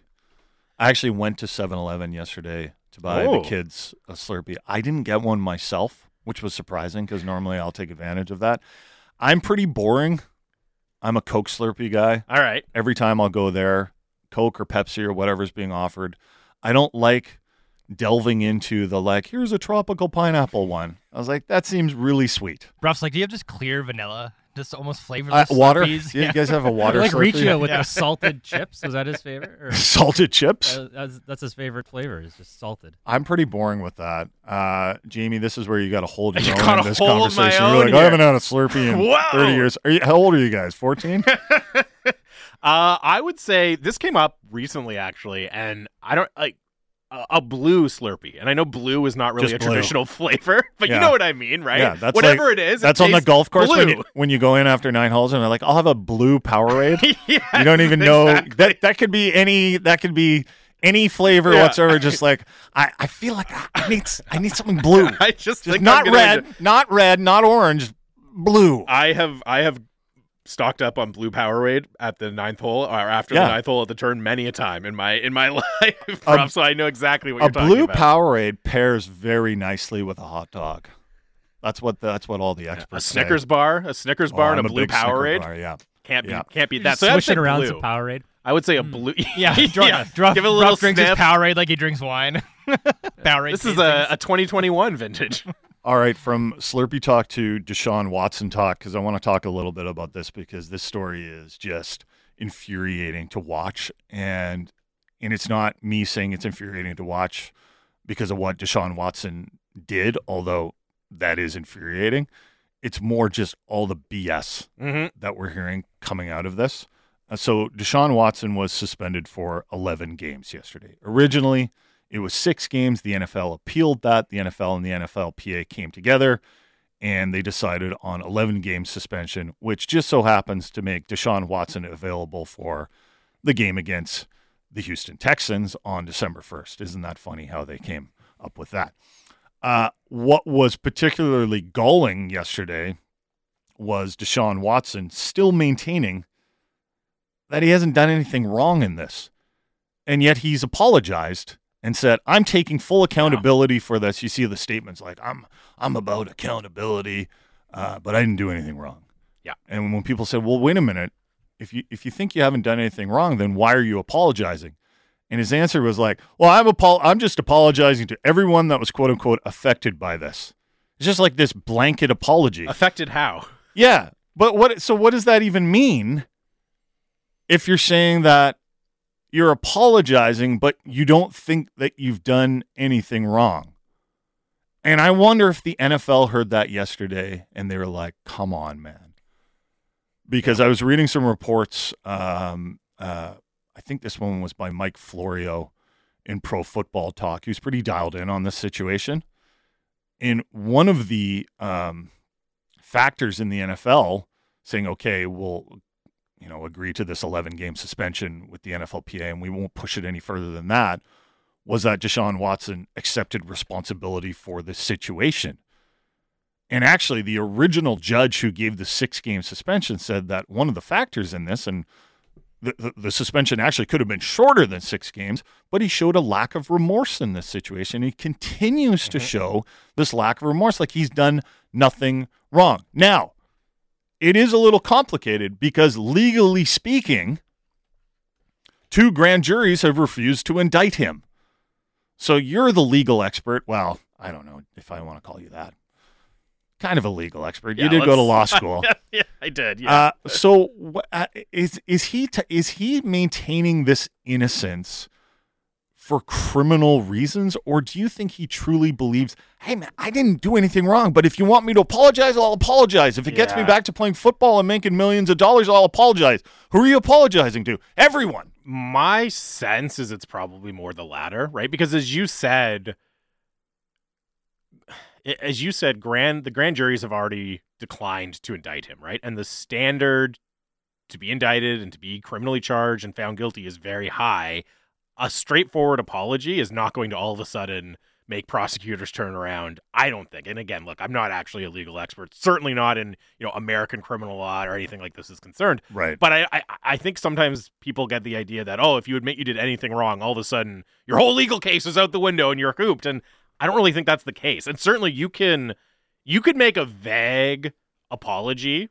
I actually went to 7 Eleven yesterday to buy Oh. the kids a Slurpee. I didn't get one myself, which was surprising because normally I'll take advantage of that. I'm pretty boring. I'm a Coke Slurpee guy. All right. every time I'll go there, Coke or Pepsi or whatever's being offered. I don't like delving into the like, here's a tropical pineapple one. I was like, that seems really sweet. Ruff's like, do you have just clear vanilla? Just almost Uh, flavorless water? Slurpees? You guys have a [laughs] water like Slurpee? Riccio with Yeah. the [laughs] salted chips. Was that his favorite? Or, [laughs] Salted chips? Uh, that's, that's his favorite flavor. Is just salted. I'm pretty boring with that. Uh, Jamie, this is where you got to hold You your own in this hold my conversation. own You're like, here. I haven't had a Slurpee in Whoa. 30 years. Are you, how old are you guys? 14? Uh, I would say this came up recently, actually, and I don't like. A, blue Slurpee, and I know blue is not really Just a blue. traditional [laughs] flavor, but you know what I mean, right? Yeah, that's Whatever like- it is, it That's on the golf course when you, when you go in after nine holes and they're like, "I'll have a blue Powerade." [laughs] yeah, you don't even know exactly. that that could be any that could be any flavor Yeah. whatsoever. Just like I, I feel like I- need I need something blue. [laughs] I just Just not red, not red, not orange, blue. I have I have stocked up on blue Powerade at the ninth hole or after Yeah. the ninth hole at the turn many a time in my in my [laughs] life, Rob, so I know exactly what a you're talking blue about. Powerade pairs very nicely with a hot dog. That's what the, that's what all the experts a say. Snickers bar, a Snickers Oh, bar, I'm and a blue big Snicker Powerade. bar, yeah. Can't Yeah. be can't beat You're that. So swishing around blue. some Powerade. I would say a hmm. blue. [laughs] Yeah, Bruff, yeah. Bruff, [laughs] Give it a Bruff little drinks sniff. his Powerade like he drinks wine. Powerade. This is a, a 2021 vintage. All right, from Slurpee talk to Deshaun Watson talk, because I want to talk a little bit about this because this story is just infuriating to watch, and and it's not me saying it's infuriating to watch because of what Deshaun Watson did, although that is infuriating. It's more just all the BS Mhm. that we're hearing coming out of this. Uh, so Deshaun Watson was suspended for 11 games yesterday. Originally, it was six games. The NFL appealed that. The NFL and the NFLPA came together and they decided on 11 game suspension, which just so happens to make Deshaun Watson available for the game against the Houston Texans on December 1st. Isn't that funny how they came up with that? Uh, what was particularly galling yesterday was Deshaun Watson still maintaining that he hasn't done anything wrong in this. And yet he's apologized and said, I'm taking full accountability for this. You see the statements like, I'm I'm about accountability, uh, but I didn't do anything wrong. Yeah. And when people said, Well, wait a minute, if you if you think you haven't done anything wrong, then why are you apologizing? And his answer was like, Well, I'm apol- I'm just apologizing to everyone that was quote unquote affected by this. It's just like this blanket apology. Affected how? Yeah, but what? So what does that even mean? If you're saying that you're apologizing, but you don't think that you've done anything wrong, and I wonder if the NFL heard that yesterday and they were like, "Come on, man," because I was reading some reports. Um, uh, I think this one was by Mike Florio in Pro Football Talk. He was pretty dialed in on this situation. In one of the um, factors in the NFL saying, okay, we'll you know agree to this 11 game suspension with the NFLPA and we won't push it any further than that was that Deshaun Watson accepted responsibility for the situation. And actually, the original judge who gave the six game suspension said that one of the factors in this, and the, the, the suspension actually could have been shorter than six games, but he showed a lack of remorse in this situation. He continues to mm-hmm. show this lack of remorse, like he's done nothing wrong. Now, it is a little complicated because legally speaking, two grand juries have refused to indict him. So you're the legal expert. Well, I don't know if I want to call you that. Kind of a legal expert. you did go to law [laughs] school. yeah, I did. Yeah. Uh, so uh, is is he t- is he maintaining this innocence for criminal reasons, or do you think he truly believes, hey man, I didn't do anything wrong, but if you want me to apologize, I'll apologize. If it gets me back to playing football and making millions of dollars, I'll apologize. Who are you apologizing to? Everyone. My sense is it's probably more the latter, right? Because as you said, as you said, grand the grand juries have already declined to indict him, right? And the standard to be indicted and to be criminally charged and found guilty is very high. A straightforward apology is not going to all of a sudden make prosecutors turn around. I don't think. And again, look, I'm not actually a legal expert, certainly not in, you know, American criminal law or anything like this is concerned. Right. But I, I, I think sometimes people get the idea that, oh, if you admit you did anything wrong, all of a sudden your whole legal case is out the window and you're cooped. And I don't really think that's the case. And certainly you can you could make a vague apology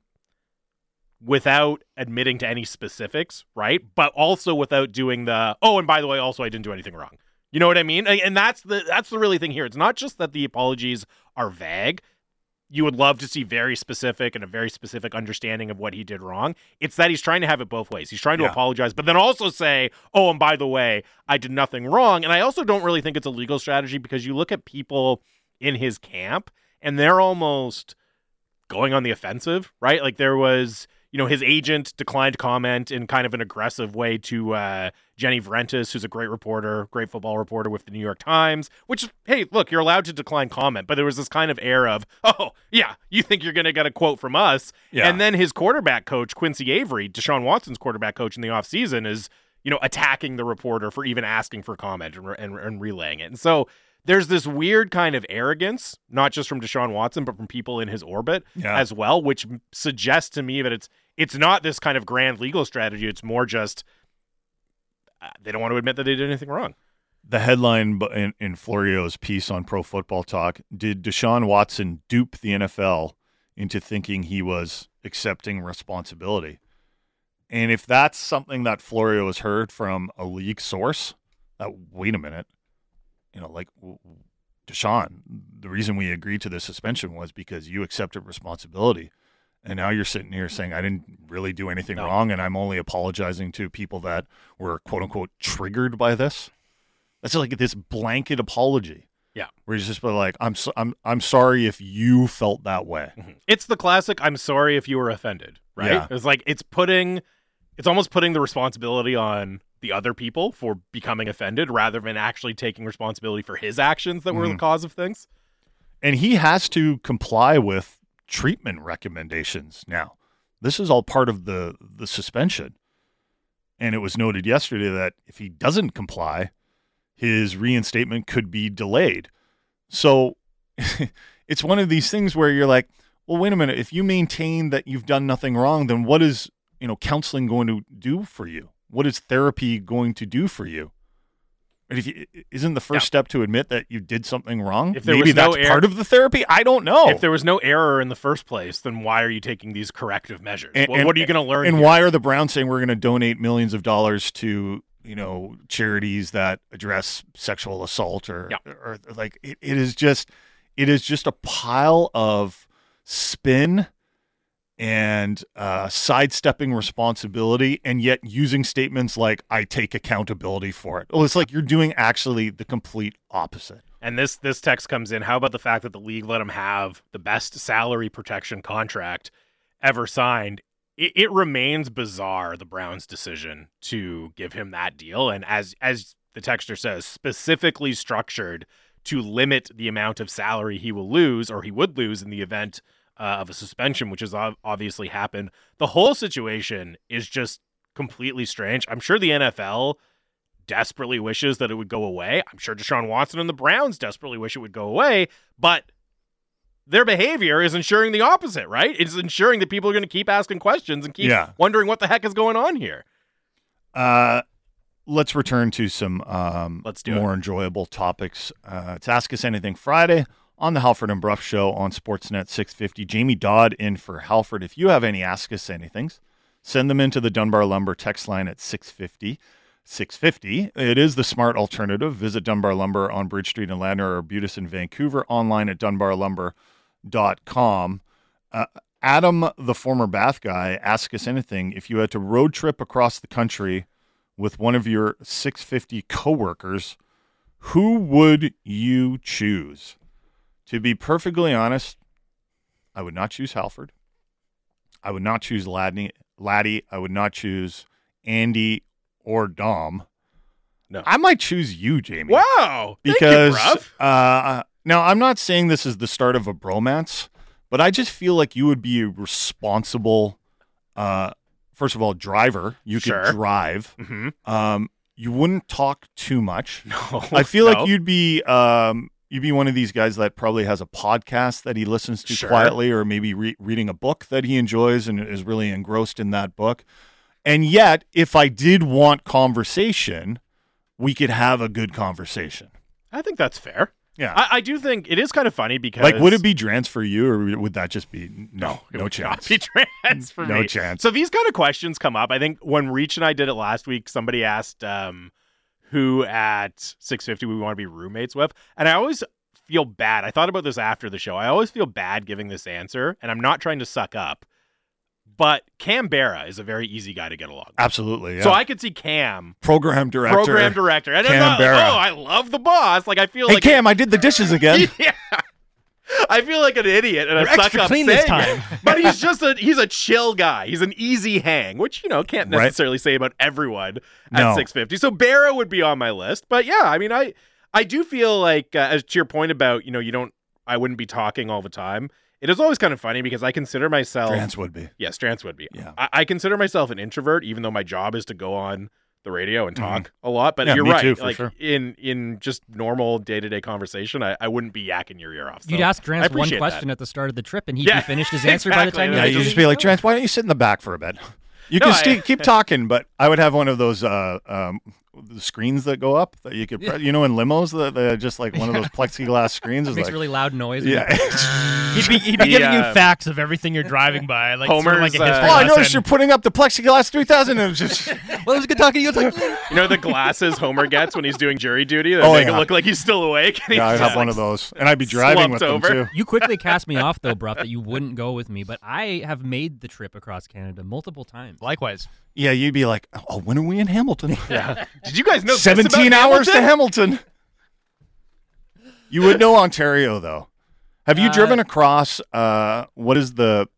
without admitting to any specifics, right? But also without doing the oh, and by the way, also I didn't do anything wrong. You know what I mean? And that's the that's the really thing here. It's not just that the apologies are vague. You would love to see very specific and a very specific understanding of what he did wrong. It's that he's trying to have it both ways. He's trying to Yeah. apologize, but then also say, "Oh, and by the way, I did nothing wrong." And I also don't really think it's a legal strategy because you look at people in his camp and they're almost going on the offensive, right? Like there was, you know, his agent declined comment in kind of an aggressive way to uh, Jenny Vrentas, who's a great reporter, great football reporter with the New York Times. Which, hey, look, you're allowed to decline comment, but there was this kind of air of, oh, yeah, you think you're going to get a quote from us. Yeah. And then his quarterback coach, Quincy Avery, Deshaun Watson's quarterback coach in the offseason, is, you know, attacking the reporter for even asking for comment and, and, and relaying it. And so there's this weird kind of arrogance, not just from Deshaun Watson, but from people in his orbit Yeah. as well, which suggests to me that it's it's not this kind of grand legal strategy. It's more just uh, they don't want to admit that they did anything wrong. The headline in, in Florio's piece on Pro Football Talk Did Deshaun Watson dupe the NFL into thinking he was accepting responsibility? And if that's something that Florio has heard from a league source, that wait a minute, you know, like Deshaun, the reason we agreed to the suspension was because you accepted responsibility. And now you're sitting here saying I didn't really do anything No. wrong, and I'm only apologizing to people that were quote unquote triggered by this. That's like this blanket apology. Yeah. where he's just like, I'm so, I'm I'm sorry if you felt that way. It's the classic. I'm sorry if you were offended. Right? Yeah. It's like it's putting, it's almost putting the responsibility on the other people for becoming offended rather than actually taking responsibility for his actions that were the Mhm. cause of things. and he has to comply with treatment recommendations now. This is all part of the the suspension. And it was noted yesterday that if he doesn't comply, his reinstatement could be delayed. So [laughs] it's one of these things where you're like, well, wait a minute. If you maintain that you've done nothing wrong, then what is you know counseling going to do for you? What is therapy going to do for you? And if you, isn't the first Yeah. step to admit that you did something wrong? If there Maybe was no that's part of the therapy. I don't know. If there was no error in the first place, then why are you taking these corrective measures? And- What- and- what are you going to learn? And here? why are the Browns saying we're going to donate millions of dollars to you know charities that address sexual assault or Yeah. or like it, it is just it is just a pile of spin and uh, sidestepping responsibility and yet using statements like I take accountability for it. Well, it's like you're doing actually the complete opposite. And this this text comes in. How about the fact that the league let him have the best salary protection contract ever signed? It, it remains bizarre the Browns' decision to give him that deal, and as as the texter says, specifically structured to limit the amount of salary he will lose or he would lose in the event uh, of a suspension, which has obviously happened. The whole situation is just completely strange. I'm sure the NFL desperately wishes that it would go away. I'm sure Deshaun Watson and the Browns desperately wish it would go away, but their behavior is ensuring the opposite, right? It's ensuring that people are going to keep asking questions and keep Yeah. wondering what the heck is going on here. Uh, let's return to some um, Let's do more enjoyable topics. Uh, it's Ask Us Anything Friday on the Halford and Bruff Show on Sportsnet 650. Jamie Dodd in for Halford. If you have any Ask Us Anythings, send them into the Dunbar Lumber text line at 650. 650. It is the smart alternative. Visit Dunbar Lumber on Bridge Street in Ladner or Butus in Vancouver online at dunbarlumber.com. Uh, Adam, the former Bath guy, ask us anything. If you had to road trip across the country with one of your 650 coworkers, who would you choose? To be perfectly honest, I would not choose Halford. I would not choose Laddie. Laddie. I would not choose Andy or Dom. No. I might choose you, Jamie Wow. Thank you, because uh, now I'm not saying this is the start of a bromance, but I just feel like you would be a responsible, uh, first of all, driver. You Sure. could drive. Mhm. Um, you wouldn't talk too much. [laughs] No, I feel no. like you'd be um, you'd be one of these guys that probably has a podcast that he listens to Sure. quietly, or maybe re- reading a book that he enjoys and is really engrossed in that book. And yet, if I did want conversation, we could have a good conversation. I think that's fair. Yeah. I, I do think it is kind of funny because Like, would it be Drance for you, or would that just be no, no would chance? Be [laughs] Drance for No me. chance. So these kind of questions come up. I think when Reach and I did it last week, somebody asked um, who at 650 we want to be roommates with, and I always feel bad. I thought about this after the show. I always feel bad giving this answer, and I'm not trying to suck up, but Cam Barra is a very easy guy to get along. with. Absolutely. Yeah. So I could see Cam. program director, Program director, and I'm Cam not, Barra. oh, I love the boss. Like I feel Hey like Cam, I did the dishes again. [laughs] yeah. I feel like an idiot and I suck extra up clean saying this time. [laughs] But he's just a he's a chill guy. He's an easy hang, which you know can't Right. necessarily say about everyone at No. 650. So Barra would be on my list. But yeah, I mean, I I do feel like uh, as to your point about you know you don't I wouldn't be talking all the time. It is always kind of funny because I consider myself Drance would be. Yes, Strance would be. Yeah. I, I consider myself an introvert, even though my job is to go on the radio and talk a lot. But Mm-hmm. Yeah, you're me right. too, for like sure. in in just normal day to day conversation, I, I wouldn't be yakking your ear off. So You'd ask I Drance one question that. at the start of the trip, and he'd Yeah, [laughs] be finished his answer by the exactly. time Yeah, Yeah, you you just just be like, Drance, why don't you sit in the back for a bit? [laughs] You No, can I- sti- keep talking, but I would have one of those uh, um, the screens that go up that you could, pre- you know, in limos that they're just like one of those [laughs] plexiglass screens. Is makes like, really loud noise. yeah. [laughs] He'd be, he'd be The, giving uh, you facts of everything you're driving by, like sort of like a Homer's, uh, oh, I noticed lesson. you're putting up the plexiglass 3000 and it's just [laughs] well, it was good talking to you. Like, You know the glasses Homer gets when he's doing jury duty that Oh, make it look like he's still awake. And yeah, I'd have just, one of those, and I'd be driving with slumped them too. you quickly cast me off though, Bruff, that you wouldn't go with me. But I have made the trip across Canada multiple times. Likewise. Yeah, you'd be like, oh, when are we in Hamilton? Yeah. Did you guys know this about 17 hours to Hamilton? Hamilton. You would know Ontario though. Have you Uh, driven across uh what is the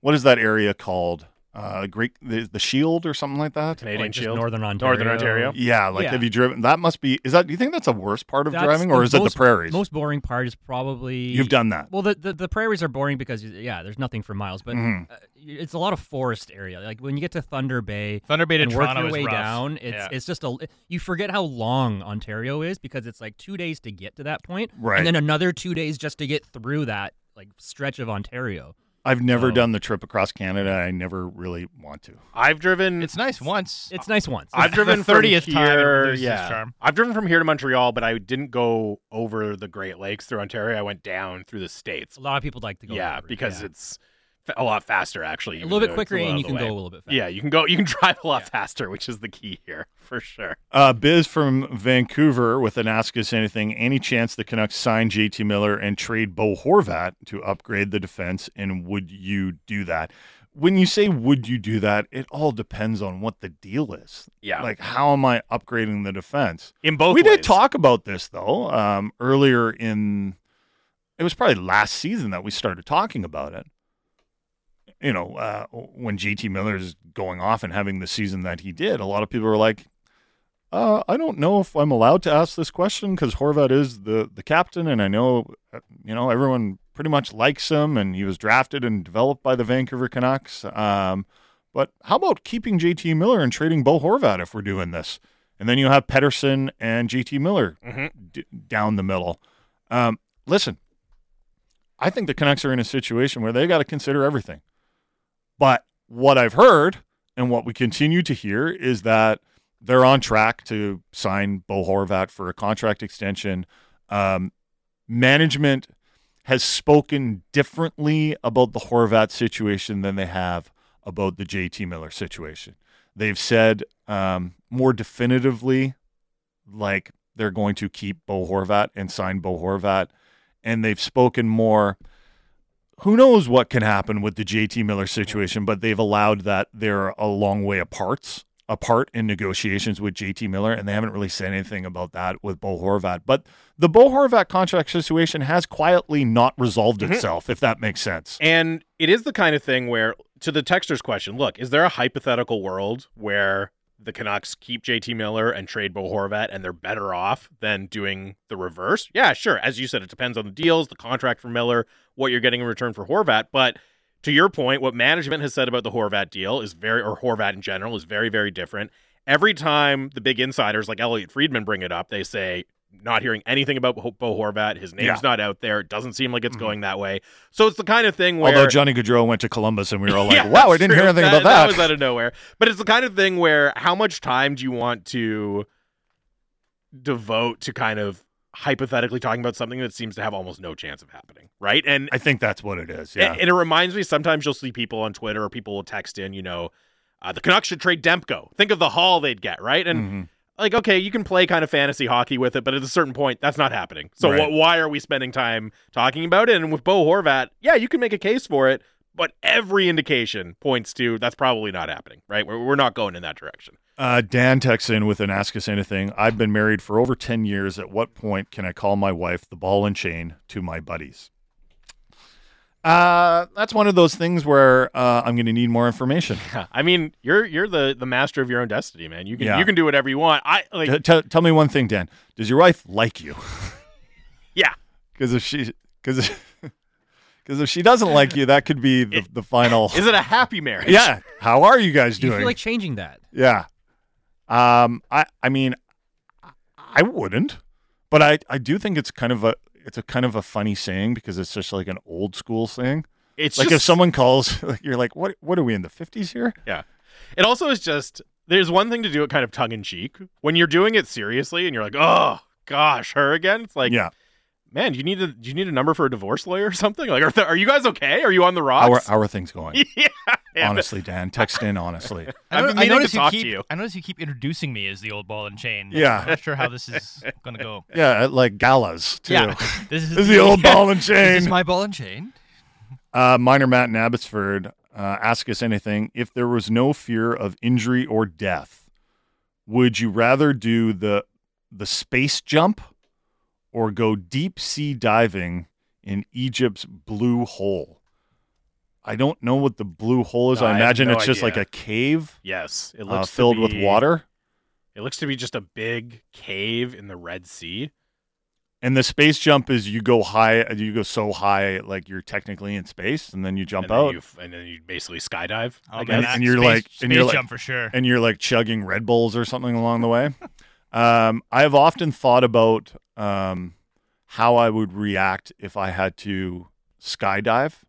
what is that area called? Uh Great the, the Shield or something like that? Canadian Like Shield. Northern Ontario. Northern Ontario. Yeah, like Yeah. have you driven that must be is that do you think that's a worst part of That's driving or the is it the most- prairies? Most boring part is probably You've done that. Well, the, the the prairies are boring because yeah, there's nothing for miles, but Mhm. uh, it's a lot of forest area. Like when you get to Thunder Bay, Thunder Bay to and work your is way rough. down, it's Yeah. it's just a you forget how long Ontario is because it's like two days to get to that point, Right. and then another two days just to get through that like stretch of Ontario. I've never Oh. done the trip across Canada. I never really want to. I've driven It's nice once. It's nice once. I've [laughs] the driven 30th from time it here. loses its yeah, charm. I've driven from here to Montreal, but I didn't go over the Great Lakes through Ontario. I went down through the states. a lot of people like to go. Yeah, that route, because yeah. it's fa- a lot faster actually. a little bit quicker, lot and you can way. go a little bit faster. Yeah, you can go. You can [laughs] drive a lot faster, which is the key here [laughs] for sure. Uh, Biz from Vancouver with an Ask Us Anything. Any chance the Canucks sign JT Miller and trade Bo Horvat to upgrade the defense? And would you do that? When you say would you do that, it all depends on what the deal is. Yeah. Like, how am I upgrading the defense? In both we did talk about this, though, um, earlier in it was probably last season that we started talking about it. You know, uh, when JT Miller is going off and having the season that he did, a lot of people are like, uh, I don't know if I'm allowed to ask this question because Horvat is the, the captain, and I know, uh, you know, everyone pretty much likes him, and he was drafted and developed by the Vancouver Canucks. Um, but how about keeping JT Miller and trading Bo Horvat if we're doing this? And then you have Pettersson and JT Miller Mhm. d- down the middle. Um, listen, I think the Canucks are in a situation where they got to consider everything. But what I've heard and what we continue to hear is that they're on track to sign Bo Horvat for a contract extension. Um, management has spoken differently about the Horvat situation than they have about the JT Miller situation. They've said um, more definitively, like they're going to keep Bo Horvat and sign Bo Horvat, and they've spoken more. Who knows what can happen with the JT Miller situation, but they've allowed that they're a long way apart apart in negotiations with JT Miller, and they haven't really said anything about that with Bo Horvat. But the Bo Horvat contract situation has quietly not resolved mm-hmm. itself, if that makes sense. And it is the kind of thing where, to the texter's question, look, is there a hypothetical world where the Canucks keep JT Miller and trade Bo Horvat and they're better off than doing the reverse? Yeah, sure. As you said, it depends on the deals, the contract for Miller, what you're getting in return for Horvat. But to your point, what management has said about the Horvat deal is very, or Horvat in general, is very, very different. Every time the big insiders like Elliotte Friedman bring it up, they say, not hearing anything about Bo Horvat. His name's Yeah. not out there. It doesn't seem like it's Mhm. going that way. So it's the kind of thing where Although Johnny Gaudreau went to Columbus, and we were all [laughs] like, Yeah, "Wow, I didn't true. hear anything that, about that." That was out of nowhere. But it's the kind of thing where how much time do you want to devote to kind of hypothetically talking about something that seems to have almost no chance of happening, right? And I think that's what it is. Yeah. and, and it reminds me sometimes you'll see people on Twitter or people will text in, you know, uh, the Canucks should trade Demko. Think of the haul they'd get, right? And Mhm. Like, okay, you can play kind of fantasy hockey with it, but at a certain point, that's not happening. So Right. wh- why are we spending time talking about it? And with Bo Horvat, yeah, you can make a case for it, but every indication points to that's probably not happening, right? We're, we're not going in that direction. Uh, Dan texts in with an Ask Us Anything. I've been married for over 10 years. At what point can I call my wife the ball and chain to my buddies? Uh, that's one of those things where uh, I'm going to need more information. Yeah. [laughs] I mean, you're you're the the master of your own destiny, man. You can Yeah. you can do whatever you want. I like T- t- tell me one thing, Dan. Does your wife like you? [laughs] yeah. Because if she, because because [laughs] if she doesn't like you, that could be the, the final. Is it a happy marriage? Yeah. How are you guys Do you doing? feel like changing that? yeah. Um. I. I mean, I wouldn't, but I. I do think it's kind of a. It's a kind of a funny saying because it's just like an old school saying. It's like just, if someone calls, [laughs] like you're like, what? What are we in the fifties here? Yeah. It also is just there's one thing to do it kind of tongue in cheek. When you're doing it seriously and you're like, oh gosh, her again. It's like, yeah. Man, do you need a do you need a number for a divorce lawyer or something? Like, are, th- are you guys okay? Are you on the How are, rocks? how are things going? [laughs] yeah. yeah. Honestly, Dan, text in honestly. [laughs] I, I've been I meaning to notice you talk to keep. you. I notice you keep introducing me as the old ball and chain. Yeah. I'm not sure how this is gonna go. [laughs] Yeah, like galas too. Yeah, this is This is the old ball and chain. This chain. is my ball and chain. Uh, Minor Matt in Abbotsford, uh, ask us anything. If there was no fear of injury or death, would you rather do the the space jump or go deep sea diving in Egypt's blue hole? I don't know what the blue hole is. No, I I imagine no it's just like a cave Yes. It uh, looks to filled with water. It looks to be just a big cave in the Red Sea. And the space jump is you go high, you go so high, like you're technically in space, and then you jump and then out. you and then you basically skydive. Oh, I guess. and, and you're space- like, space and you're like, jump for sure. and you're like chugging Red Bulls or something along the way. [laughs] um, I have often thought about um, how I would react if I had to skydive,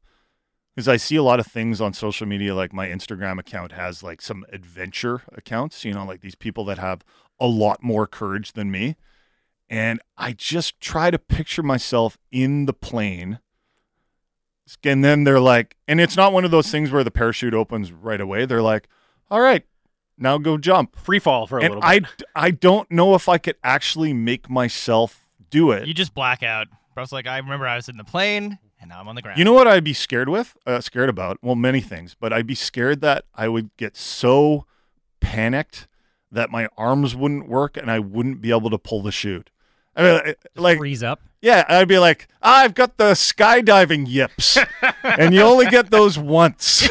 because I see a lot of things on social media. Like my Instagram account has like some adventure accounts, you know, like these people that have a lot more courage than me, and I just try to picture myself in the plane. And then they're like, and it's not one of those things where the parachute opens right away. They're like, all right, now go jump. Free fall for a And little bit. I I don't know if I could actually make myself do it. You just black out. Bro's like, I remember I was in the plane and now I'm on the ground. You know what I'd be scared with? Uh, scared about? Well, many things, but I'd be scared that I would get so panicked that my arms wouldn't work and I wouldn't be able to pull the chute. I mean, uh, like, Freeze up. Yeah, I'd be like, I've got the skydiving yips, [laughs] and you only get those once.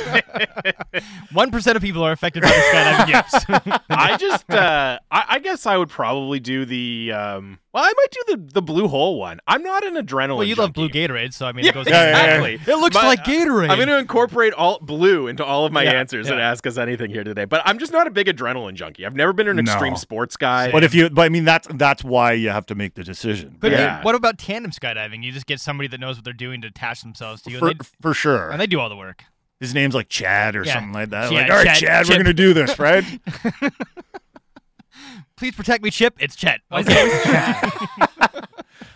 [laughs] One percent of people are affected by the skydiving yips. [laughs] I just, uh, I, I guess I would probably do the. Um, well, I might do the the blue hole one. I'm not an adrenaline. well, you love blue. Gatorade, so I mean, Yeah, it goes yeah, yeah, exactly. It looks But, like Gatorade. I'm going to incorporate all blue into all of my Yeah, answers and ask us anything here today. But I'm just not a big adrenaline junkie. I've never been an No. extreme sports guy. But if you, but I mean, that's that's why you have to make the decision. But Yeah. what about tandem skydiving? You just get somebody that knows what they're doing to attach themselves to you, for, they, for sure. and they do all the work. His name's like Chad or Yeah. something like that. Yeah, like, all right, Chad- Chad, we're gonna do this, right? [laughs] [laughs] Please protect me, Chip. It's Chet. Why is it always Chad?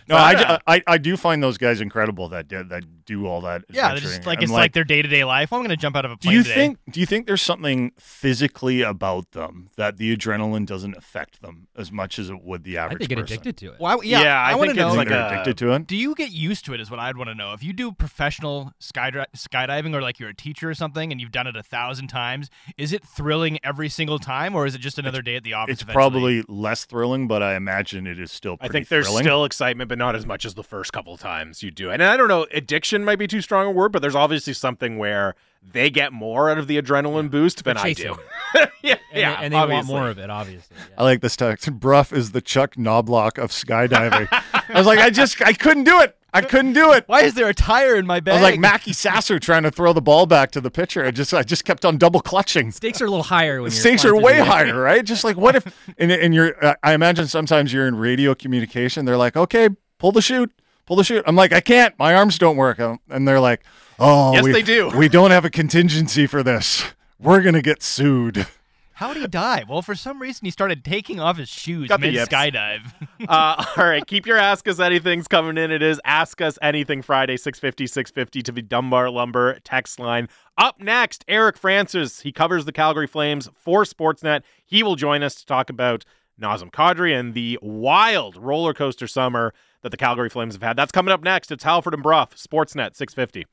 No, I, I I do find those guys incredible that do, that do all that. Yeah, they're just like I'm it's like, their day to day life. I'm going to jump out of a plane. Do plane you today. think? Do you think there's something physically about them that the adrenaline doesn't affect them as much as it would the I average think they get person? addicted to it. Well, I- yeah, Yeah, I I, want to know. Like they're a- addicted to it. do you get used to it? Is what I'd want to know. If you do professional skydri- skydiving, or like you're a teacher or something, and you've done it a thousand times, is it thrilling every single time, or is it just another day at the office? It's eventually? probably less thrilling, but I imagine it is still. I think there's thrilling. still excitement, but not as much as the first couple times you do it. And I don't know, addiction might be too strong a word, but there's obviously something where they get more out of the adrenaline boost than I do. [laughs] yeah, And yeah, they, and they want more of it, obviously. I like this text. Bruff is the Chuck Knoblauch of skydiving. I was like, I just, I couldn't do it. I couldn't do it. Why is there a tire in my bag? I was like Mackey Sasser trying to throw the ball back to the pitcher. I just, I just kept on double clutching. Stakes are a little higher when you're stakes are way higher, right? Just like what if, and, and you're, uh, I imagine sometimes you're in radio communication. They're like, okay, pull the chute, pull the chute. I'm like, I can't. My arms don't work. Um, And they're like, oh, Yes, we, they do. We don't have a contingency for this. We're gonna get sued. How did he die? Well, for some reason, he started taking off his shoes Got the mid skydive. [laughs] uh, all right, keep your Ask Us Anything's coming in. It is Ask Us Anything Friday, 650, 650 to the Dunbar Lumber text line. Up next, Eric Francis. He covers the Calgary Flames for Sportsnet. He will join us to talk about Nazem Kadri and the wild roller coaster summer that the Calgary Flames have had. That's coming up next. It's Halford and Bruff, Sportsnet 650.